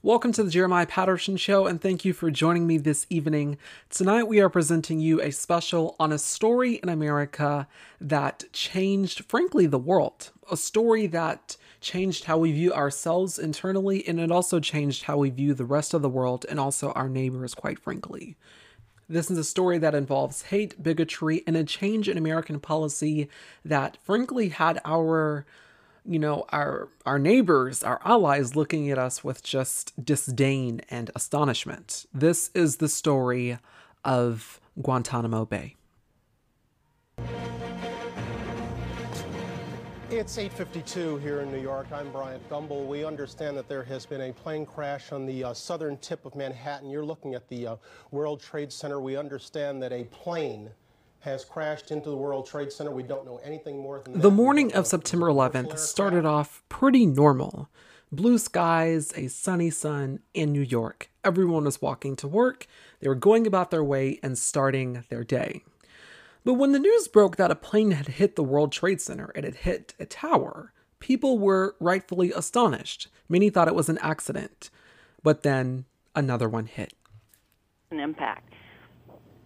Welcome to the Jeremiah Patterson Show, and thank you for joining me this evening. Tonight, we are presenting you a special on a story in America that changed, frankly, the world. A story that changed how we view ourselves internally, and it also changed how we view the rest of the world and also our neighbors, quite frankly. This is a story that involves hate, bigotry, and a change in American policy that, frankly, had our you know our our neighbors our allies looking at us with just disdain and astonishment this is the story of guantanamo bay It's 8:52 here in New York. I'm Bryant Gumbel. We understand that there has been a plane crash on the uh, southern tip of Manhattan. You're looking at the uh, World Trade Center. We understand that a plane has crashed into the World Trade Center. We don't know anything more than that. The morning of September 11th started off pretty normal. Blue skies, a sunny sun in New York. Everyone was walking to work. They were going about their way and starting their day. But when the news broke that a plane had hit the World Trade Center, it had hit a tower, people were rightfully astonished. Many thought it was an accident. But then another one hit. An impact.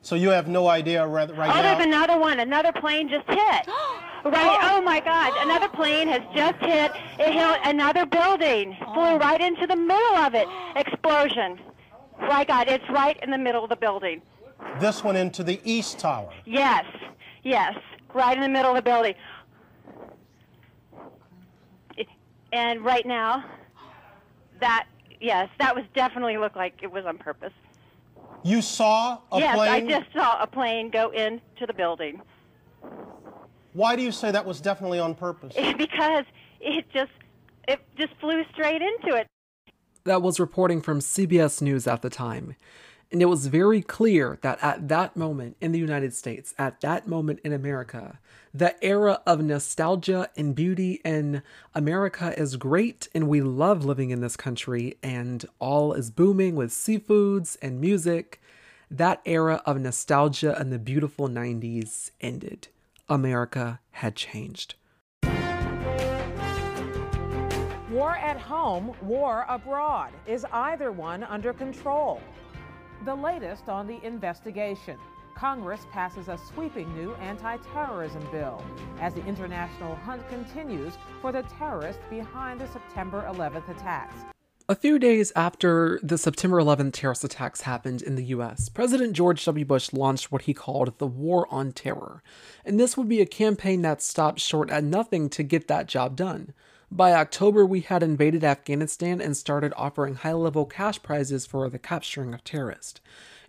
So you have no idea right, right oh, now? there's another one. Another plane just hit. right. Oh my God! Another plane has just hit. It hit another building. Flew oh. right into the middle of it. Explosion. My God! It's right in the middle of the building. This one into the East Tower. Yes. Yes. Right in the middle of the building. And right now, that yes, that was definitely looked like it was on purpose. You saw a yes, plane? I just saw a plane go into the building. Why do you say that was definitely on purpose? because it just it just flew straight into it. That was reporting from CBS News at the time. And it was very clear that at that moment in the United States, at that moment in America, the era of nostalgia and beauty in America is great and we love living in this country and all is booming with seafoods and music. That era of nostalgia and the beautiful 90s ended. America had changed. War at home, war abroad. Is either one under control? The latest on the investigation. Congress passes a sweeping new anti terrorism bill as the international hunt continues for the terrorists behind the September 11th attacks. A few days after the September 11th terrorist attacks happened in the US, President George W. Bush launched what he called the War on Terror. And this would be a campaign that stopped short at nothing to get that job done. By October, we had invaded Afghanistan and started offering high level cash prizes for the capturing of terrorists.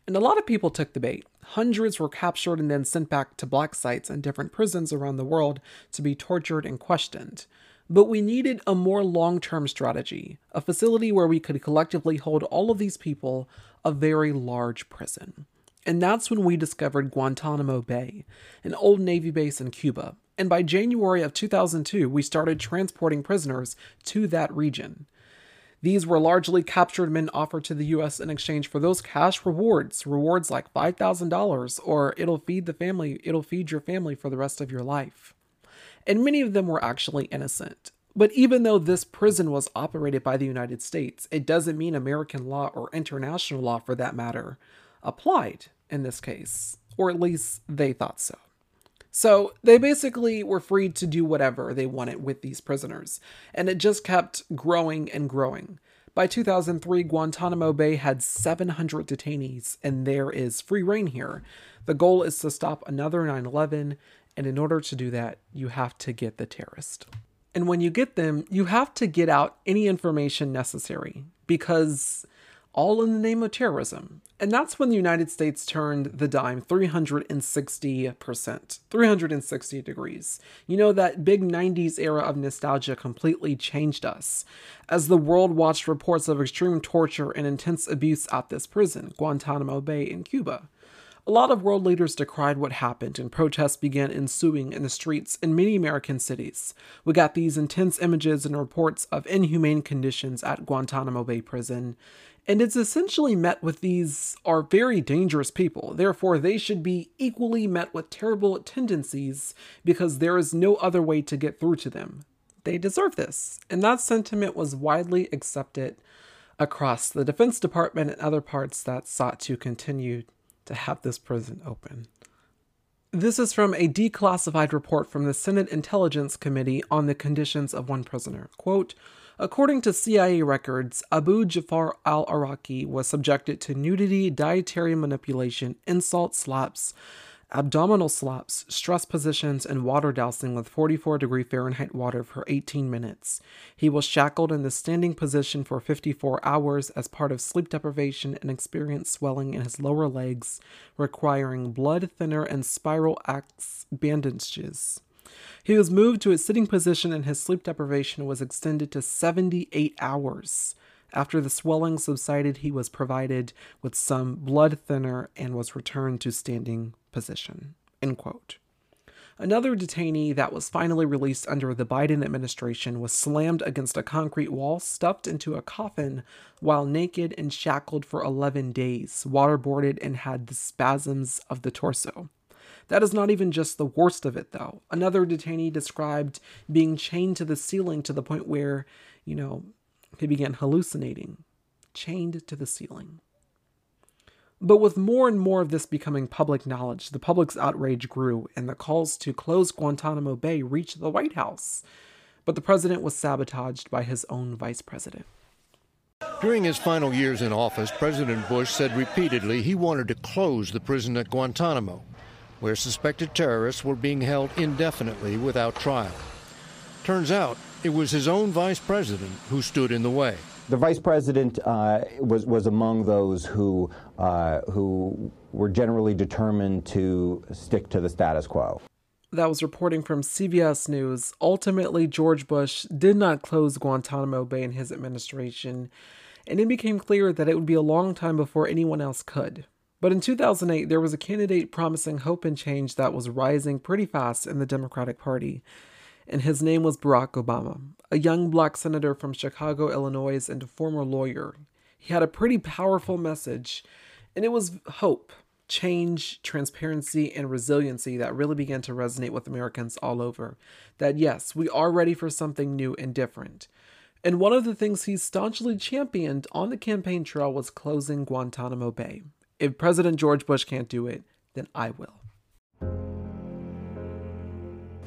And a lot of people took the bait. Hundreds were captured and then sent back to black sites and different prisons around the world to be tortured and questioned. But we needed a more long term strategy, a facility where we could collectively hold all of these people, a very large prison. And that's when we discovered Guantanamo Bay, an old Navy base in Cuba, and by January of 2002, we started transporting prisoners to that region. These were largely captured men offered to the US in exchange for those cash rewards, rewards like $5,000 or it'll feed the family, it'll feed your family for the rest of your life. And many of them were actually innocent. But even though this prison was operated by the United States, it doesn't mean American law or international law for that matter applied in this case, or at least they thought so. So they basically were free to do whatever they wanted with these prisoners, and it just kept growing and growing. By 2003, Guantanamo Bay had 700 detainees, and there is free reign here. The goal is to stop another 9 11, and in order to do that, you have to get the terrorist. And when you get them, you have to get out any information necessary because all in the name of terrorism. And that's when the United States turned the dime 360%, 360 degrees. You know, that big 90s era of nostalgia completely changed us. As the world watched reports of extreme torture and intense abuse at this prison, Guantanamo Bay in Cuba. A lot of world leaders decried what happened, and protests began ensuing in the streets in many American cities. We got these intense images and reports of inhumane conditions at Guantanamo Bay Prison, and it's essentially met with these are very dangerous people. Therefore, they should be equally met with terrible tendencies because there is no other way to get through to them. They deserve this. And that sentiment was widely accepted across the Defense Department and other parts that sought to continue to have this prison open. This is from a declassified report from the Senate Intelligence Committee on the conditions of one prisoner. Quote, According to CIA records, Abu Jafar al Iraqi was subjected to nudity, dietary manipulation, insult, slaps, abdominal slaps, stress positions, and water dousing with 44 degree Fahrenheit water for 18 minutes. He was shackled in the standing position for 54 hours as part of sleep deprivation and experienced swelling in his lower legs, requiring blood thinner and spiral axe bandages. He was moved to a sitting position and his sleep deprivation was extended to 78 hours. After the swelling subsided, he was provided with some blood thinner and was returned to standing position. End quote. Another detainee that was finally released under the Biden administration was slammed against a concrete wall, stuffed into a coffin, while naked and shackled for 11 days, waterboarded, and had the spasms of the torso. That is not even just the worst of it, though. Another detainee described being chained to the ceiling to the point where, you know, he began hallucinating, chained to the ceiling. But with more and more of this becoming public knowledge, the public's outrage grew, and the calls to close Guantanamo Bay reached the White House. But the president was sabotaged by his own vice president. During his final years in office, President Bush said repeatedly he wanted to close the prison at Guantanamo, where suspected terrorists were being held indefinitely without trial. Turns out it was his own vice president who stood in the way. The vice president uh, was was among those who uh, who were generally determined to stick to the status quo. That was reporting from CBS News. Ultimately, George Bush did not close Guantanamo Bay in his administration, and it became clear that it would be a long time before anyone else could. But in 2008, there was a candidate promising hope and change that was rising pretty fast in the Democratic Party and his name was Barack Obama, a young black senator from Chicago, Illinois, and a former lawyer. He had a pretty powerful message, and it was hope, change, transparency, and resiliency that really began to resonate with Americans all over. That yes, we are ready for something new and different. And one of the things he staunchly championed on the campaign trail was closing Guantanamo Bay. If President George Bush can't do it, then I will.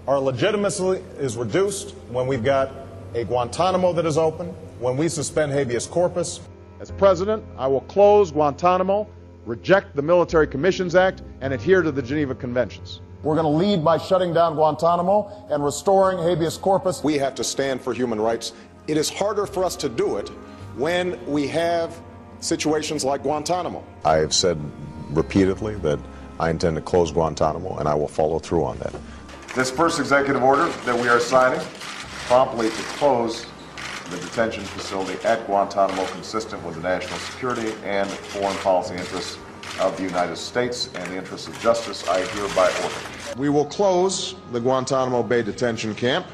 Our legitimacy is reduced when we've got a Guantanamo that is open, when we suspend habeas corpus. As president, I will close Guantanamo, reject the Military Commissions Act, and adhere to the Geneva Conventions. We're going to lead by shutting down Guantanamo and restoring habeas corpus. We have to stand for human rights. It is harder for us to do it when we have situations like Guantanamo. I have said repeatedly that I intend to close Guantanamo, and I will follow through on that. This first executive order that we are signing promptly to close the detention facility at Guantanamo consistent with the national security and foreign policy interests of the United States and the interests of justice, I hereby order. We will close the Guantanamo Bay detention camp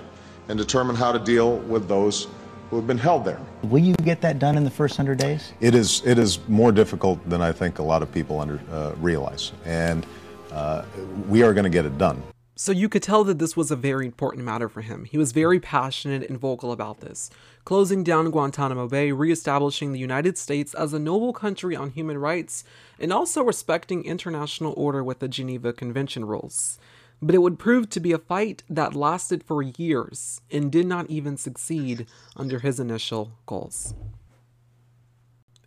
and determine how to deal with those who have been held there. Will you get that done in the first 100 days? It is, it is more difficult than I think a lot of people under, uh, realize. And uh, we are going to get it done. So you could tell that this was a very important matter for him. He was very passionate and vocal about this. Closing down Guantanamo Bay, reestablishing the United States as a noble country on human rights, and also respecting international order with the Geneva Convention rules. But it would prove to be a fight that lasted for years and did not even succeed under his initial goals.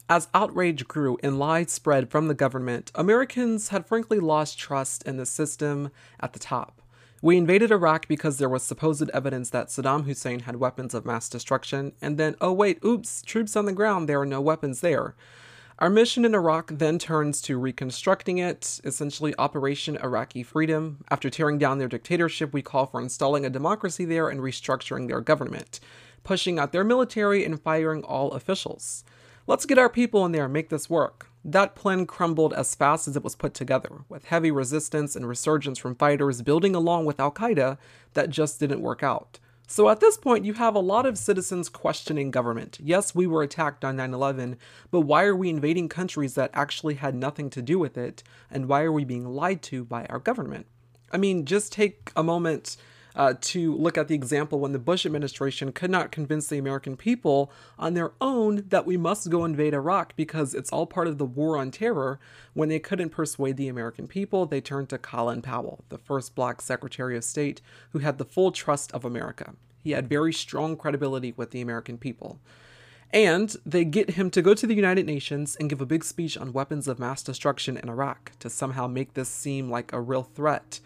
As outrage grew and lies spread from the government, Americans had frankly lost trust in the system at the top. We invaded Iraq because there was supposed evidence that Saddam Hussein had weapons of mass destruction, and then, oh wait, oops, troops on the ground, there are no weapons there. Our mission in Iraq then turns to reconstructing it, essentially Operation Iraqi Freedom. After tearing down their dictatorship, we call for installing a democracy there and restructuring their government, pushing out their military and firing all officials. Let's get our people in there and make this work. That plan crumbled as fast as it was put together, with heavy resistance and resurgence from fighters building along with Al Qaeda that just didn't work out. So at this point, you have a lot of citizens questioning government. Yes, we were attacked on 9 11, but why are we invading countries that actually had nothing to do with it? And why are we being lied to by our government? I mean, just take a moment uh, to look at the example when the Bush administration could not convince the American people on their own that we must go invade Iraq because it's all part of the war on terror. When they couldn't persuade the American people, they turned to Colin Powell, the first black Secretary of State who had the full trust of America. He had very strong credibility with the American people. And they get him to go to the United Nations and give a big speech on weapons of mass destruction in Iraq to somehow make this seem like a real threat.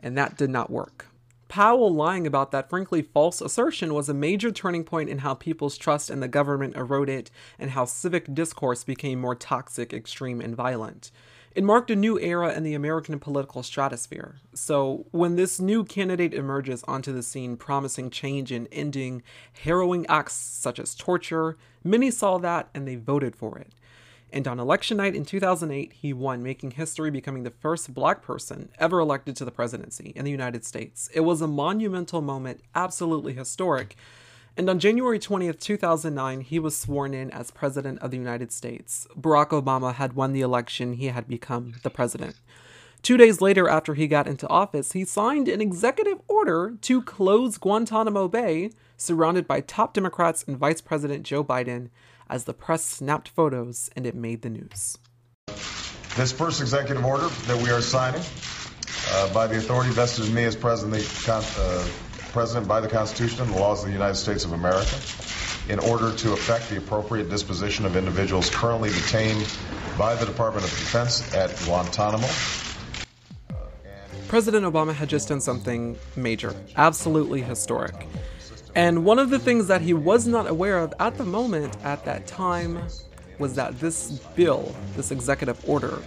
And that did not work. Powell lying about that frankly false assertion was a major turning point in how people's trust in the government eroded and how civic discourse became more toxic, extreme, and violent. It marked a new era in the American political stratosphere. So, when this new candidate emerges onto the scene promising change and ending harrowing acts such as torture, many saw that and they voted for it. And on election night in 2008, he won, making history, becoming the first black person ever elected to the presidency in the United States. It was a monumental moment, absolutely historic. And on January 20th, 2009, he was sworn in as President of the United States. Barack Obama had won the election, he had become the president. Two days later, after he got into office, he signed an executive order to close Guantanamo Bay, surrounded by top Democrats and Vice President Joe Biden, as the press snapped photos and it made the news. This first executive order that we are signing uh, by the authority vested in me as President, uh, President by the Constitution and the laws of the United States of America in order to effect the appropriate disposition of individuals currently detained by the Department of Defense at Guantanamo. President Obama had just done something major, absolutely historic. And one of the things that he was not aware of at the moment, at that time, was that this bill, this executive order,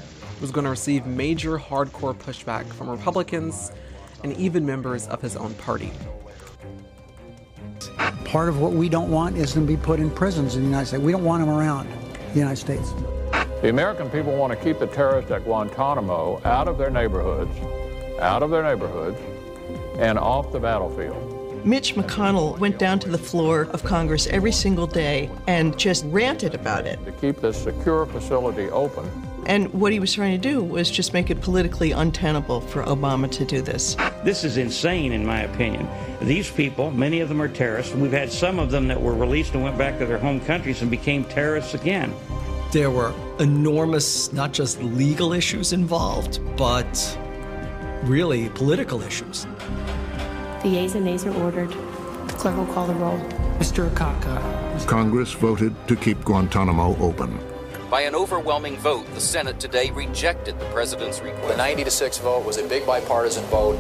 was going to receive major hardcore pushback from Republicans and even members of his own party. Part of what we don't want is them to be put in prisons in the United States. We don't want them around the United States. The American people want to keep the terrorists at Guantanamo out of their neighborhoods, out of their neighborhoods, and off the battlefield. Mitch McConnell went down to the floor of Congress every single day and just ranted about it. To keep this secure facility open. And what he was trying to do was just make it politically untenable for Obama to do this. This is insane, in my opinion. These people, many of them are terrorists, we've had some of them that were released and went back to their home countries and became terrorists again. There were enormous, not just legal issues involved, but really political issues. The yeas and nays are ordered. The clerk will call the roll. Mr. Akaka. Congress voted to keep Guantanamo open. By an overwhelming vote, the Senate today rejected the president's request. The 90 to 6 vote was a big bipartisan vote.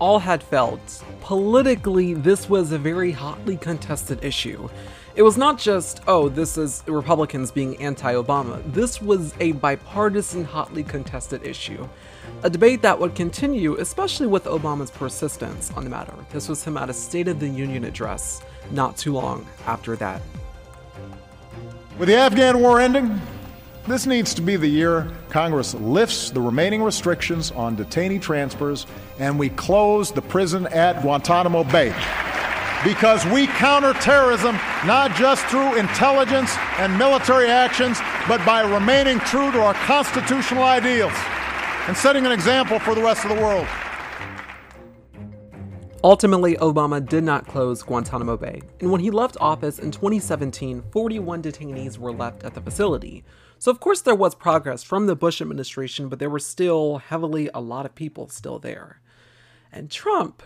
All had felt. Politically, this was a very hotly contested issue. It was not just, oh, this is Republicans being anti Obama. This was a bipartisan, hotly contested issue. A debate that would continue, especially with Obama's persistence on the matter. This was him at a State of the Union address not too long after that. With the Afghan war ending, this needs to be the year Congress lifts the remaining restrictions on detainee transfers and we close the prison at Guantanamo Bay. Because we counter terrorism not just through intelligence and military actions, but by remaining true to our constitutional ideals and setting an example for the rest of the world. Ultimately, Obama did not close Guantanamo Bay, and when he left office in 2017, 41 detainees were left at the facility. So, of course, there was progress from the Bush administration, but there were still heavily a lot of people still there. And Trump,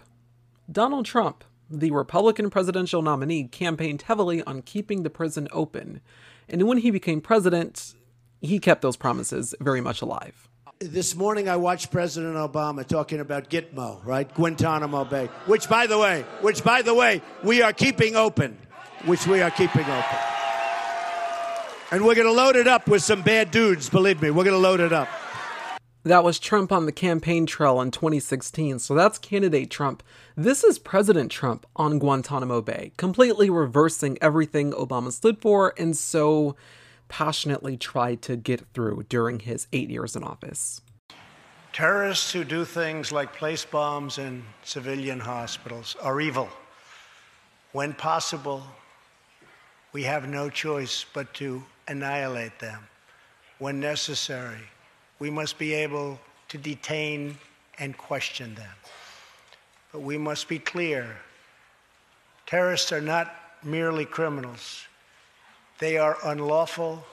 Donald Trump, the Republican presidential nominee, campaigned heavily on keeping the prison open. And when he became president, he kept those promises very much alive this morning I watched President Obama talking about Gitmo, right? Guantanamo Bay, which by the way, which by the way, we are keeping open, which we are keeping open. And we're going to load it up with some bad dudes, believe me. We're going to load it up. That was Trump on the campaign trail in 2016. So that's candidate Trump. This is President Trump on Guantanamo Bay, completely reversing everything Obama stood for and so passionately tried to get through during his eight years in office. Terrorists who do things like place bombs in civilian hospitals are evil. When possible, we have no choice but to annihilate them. When necessary, we must be able to detain and question them. But we must be clear terrorists are not merely criminals, they are unlawful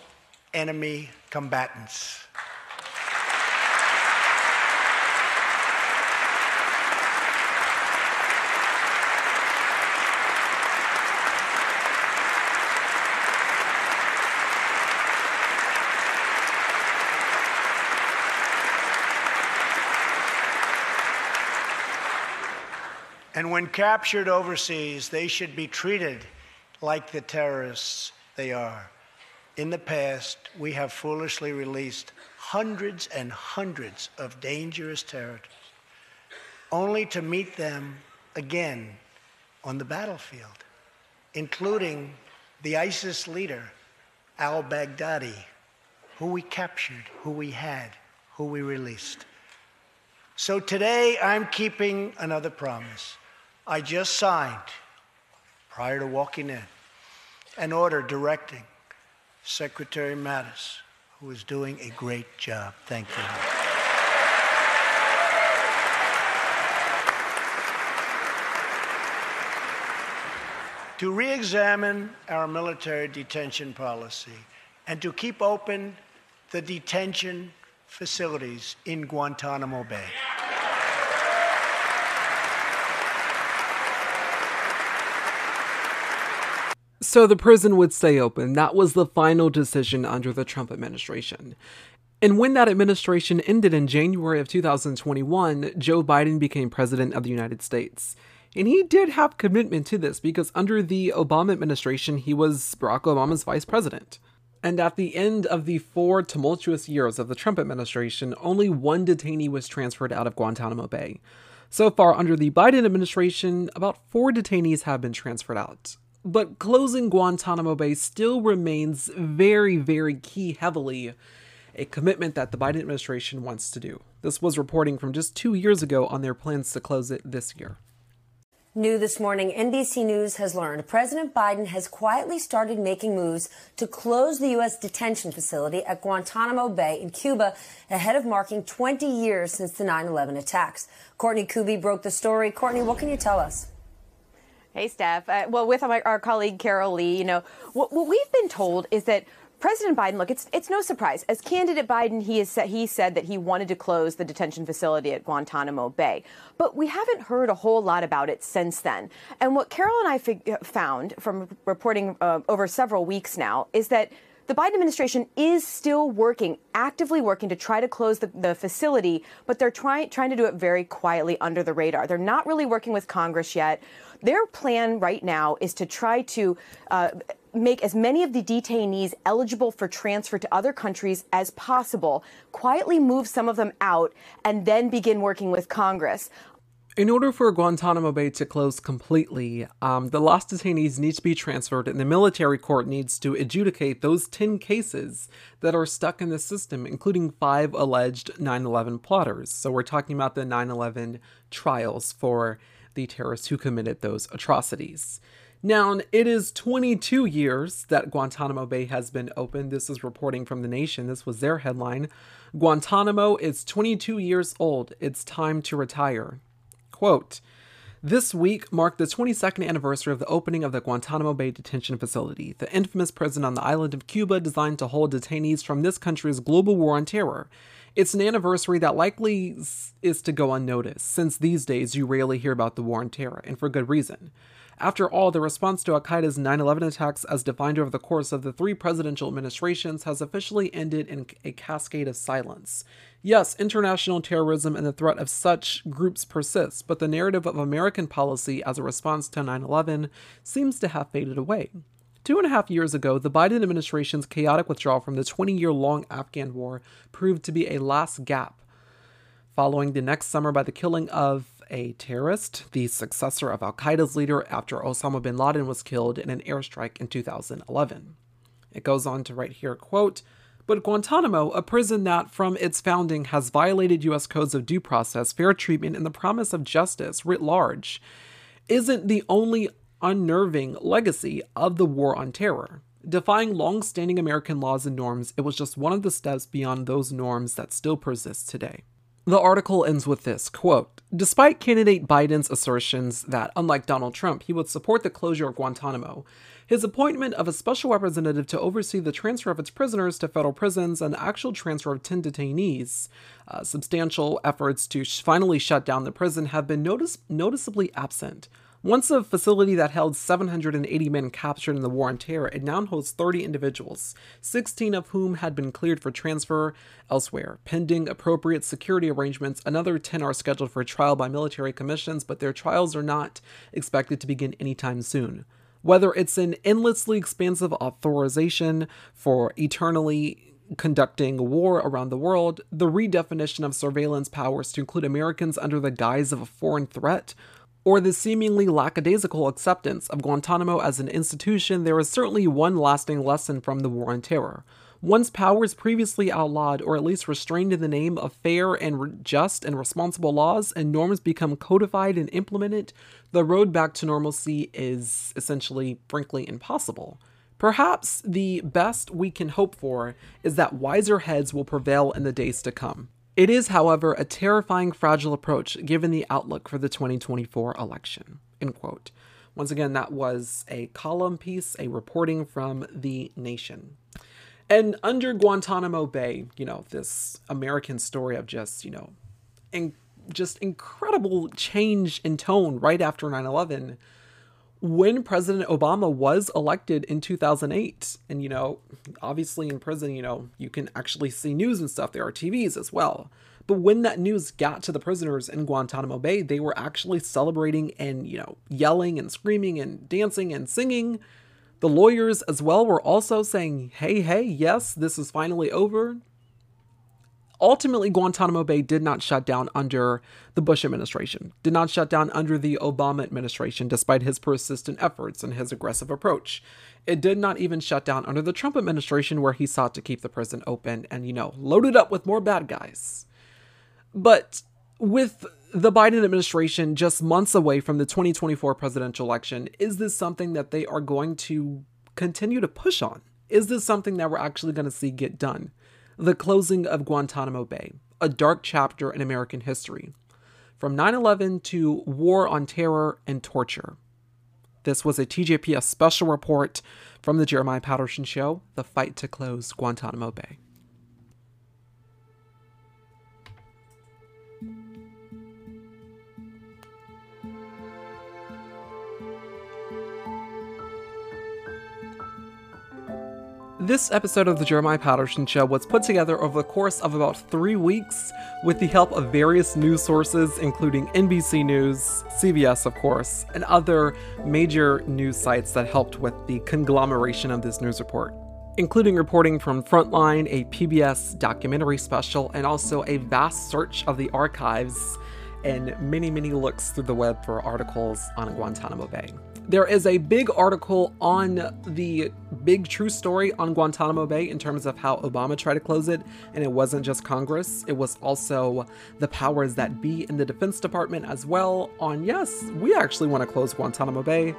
enemy combatants. And when captured overseas, they should be treated like the terrorists they are. In the past, we have foolishly released hundreds and hundreds of dangerous terrorists, only to meet them again on the battlefield, including the ISIS leader, al Baghdadi, who we captured, who we had, who we released. So today, I'm keeping another promise. I just signed, prior to walking in, an order directing Secretary Mattis, who is doing a great job. Thank you. To re examine our military detention policy and to keep open the detention facilities in Guantanamo Bay. So the prison would stay open. That was the final decision under the Trump administration. And when that administration ended in January of 2021, Joe Biden became president of the United States. And he did have commitment to this because under the Obama administration, he was Barack Obama's vice president. And at the end of the four tumultuous years of the Trump administration, only one detainee was transferred out of Guantanamo Bay. So far, under the Biden administration, about four detainees have been transferred out. But closing Guantanamo Bay still remains very, very key heavily a commitment that the Biden administration wants to do. This was reporting from just two years ago on their plans to close it this year. New this morning, NBC News has learned President Biden has quietly started making moves to close the U.S. detention facility at Guantanamo Bay in Cuba ahead of marking 20 years since the 9 11 attacks. Courtney Kube broke the story. Courtney, what can you tell us? Hey, Steph. Uh, well, with our, colleague Carol Lee, you know, what, what we've been told is that President Biden, look, it's it's no surprise. As candidate Biden, he said, he said that he wanted to close the detention facility at Guantanamo Bay, but we haven't heard a whole lot about it since then. And what Carol and I found from reporting uh, over several weeks now is that the Biden administration is still working, actively working to try to close the, the facility, but they're trying trying to do it very quietly under the radar. They're not really working with Congress yet. Their plan right now is to try to uh, make as many of the detainees eligible for transfer to other countries as possible, quietly move some of them out, and then begin working with Congress. In order for Guantanamo Bay to close completely, um, the lost detainees need to be transferred, and the military court needs to adjudicate those 10 cases that are stuck in the system, including five alleged 9 11 plotters. So we're talking about the 9 11 trials for the terrorists who committed those atrocities. Now, it is 22 years that Guantanamo Bay has been open. This is reporting from The Nation. This was their headline. Guantanamo is 22 years old. It's time to retire. Quote, this week marked the 22nd anniversary of the opening of the Guantanamo Bay Detention Facility, the infamous prison on the island of Cuba designed to hold detainees from this country's global war on terror. It's an anniversary that likely is to go unnoticed, since these days you rarely hear about the war on terror, and for good reason. After all, the response to Al Qaeda's 9 11 attacks, as defined over the course of the three presidential administrations, has officially ended in a cascade of silence. Yes, international terrorism and the threat of such groups persists, but the narrative of American policy as a response to 9 11 seems to have faded away. Two and a half years ago, the Biden administration's chaotic withdrawal from the 20 year long Afghan war proved to be a last gap. Following the next summer by the killing of a terrorist, the successor of Al Qaeda's leader after Osama bin Laden was killed in an airstrike in 2011. It goes on to write here, quote, but Guantanamo, a prison that from its founding has violated U.S. codes of due process, fair treatment, and the promise of justice writ large, isn't the only unnerving legacy of the war on terror. Defying long standing American laws and norms, it was just one of the steps beyond those norms that still persist today. The article ends with this quote Despite candidate Biden's assertions that, unlike Donald Trump, he would support the closure of Guantanamo, his appointment of a special representative to oversee the transfer of its prisoners to federal prisons and actual transfer of 10 detainees, uh, substantial efforts to sh- finally shut down the prison have been notice- noticeably absent. Once a facility that held 780 men captured in the War on Terror, it now holds 30 individuals, 16 of whom had been cleared for transfer elsewhere. Pending appropriate security arrangements, another 10 are scheduled for trial by military commissions, but their trials are not expected to begin anytime soon. Whether it's an endlessly expansive authorization for eternally conducting war around the world, the redefinition of surveillance powers to include Americans under the guise of a foreign threat, or the seemingly lackadaisical acceptance of Guantanamo as an institution, there is certainly one lasting lesson from the War on Terror. Once powers previously outlawed or at least restrained in the name of fair and re- just and responsible laws and norms become codified and implemented, the road back to normalcy is essentially, frankly, impossible. Perhaps the best we can hope for is that wiser heads will prevail in the days to come. It is, however, a terrifying, fragile approach given the outlook for the 2024 election. End quote. Once again, that was a column piece, a reporting from The Nation. And under Guantanamo Bay, you know, this American story of just, you know, in, just incredible change in tone right after 9 11 when President Obama was elected in 2008. And, you know, obviously in prison, you know, you can actually see news and stuff. There are TVs as well. But when that news got to the prisoners in Guantanamo Bay, they were actually celebrating and, you know, yelling and screaming and dancing and singing. The lawyers as well were also saying, hey, hey, yes, this is finally over. Ultimately, Guantanamo Bay did not shut down under the Bush administration, did not shut down under the Obama administration, despite his persistent efforts and his aggressive approach. It did not even shut down under the Trump administration, where he sought to keep the prison open and, you know, loaded up with more bad guys. But with the Biden administration just months away from the 2024 presidential election, is this something that they are going to continue to push on? Is this something that we're actually going to see get done? The closing of Guantanamo Bay, a dark chapter in American history, from 9 11 to war on terror and torture. This was a TJPS special report from the Jeremiah Patterson Show The Fight to Close Guantanamo Bay. This episode of the Jeremiah Patterson Show was put together over the course of about three weeks with the help of various news sources, including NBC News, CBS, of course, and other major news sites that helped with the conglomeration of this news report, including reporting from Frontline, a PBS documentary special, and also a vast search of the archives and many, many looks through the web for articles on Guantanamo Bay. There is a big article on the big true story on Guantanamo Bay in terms of how Obama tried to close it, and it wasn't just Congress, it was also the powers that be in the Defense Department as well. On yes, we actually want to close Guantanamo Bay,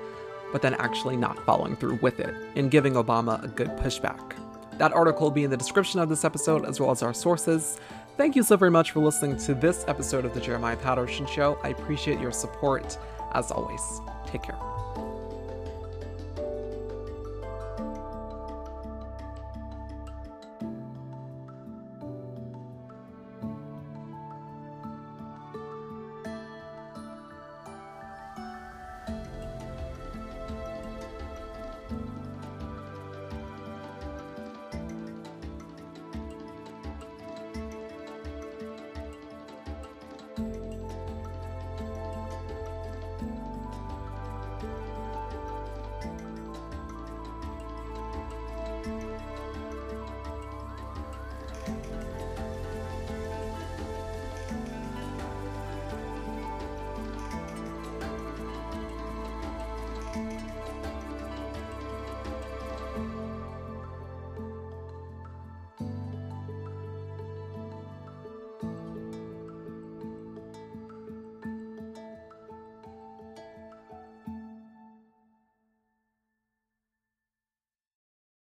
but then actually not following through with it and giving Obama a good pushback. That article will be in the description of this episode as well as our sources. Thank you so very much for listening to this episode of the Jeremiah Patterson Show. I appreciate your support as always. Take care.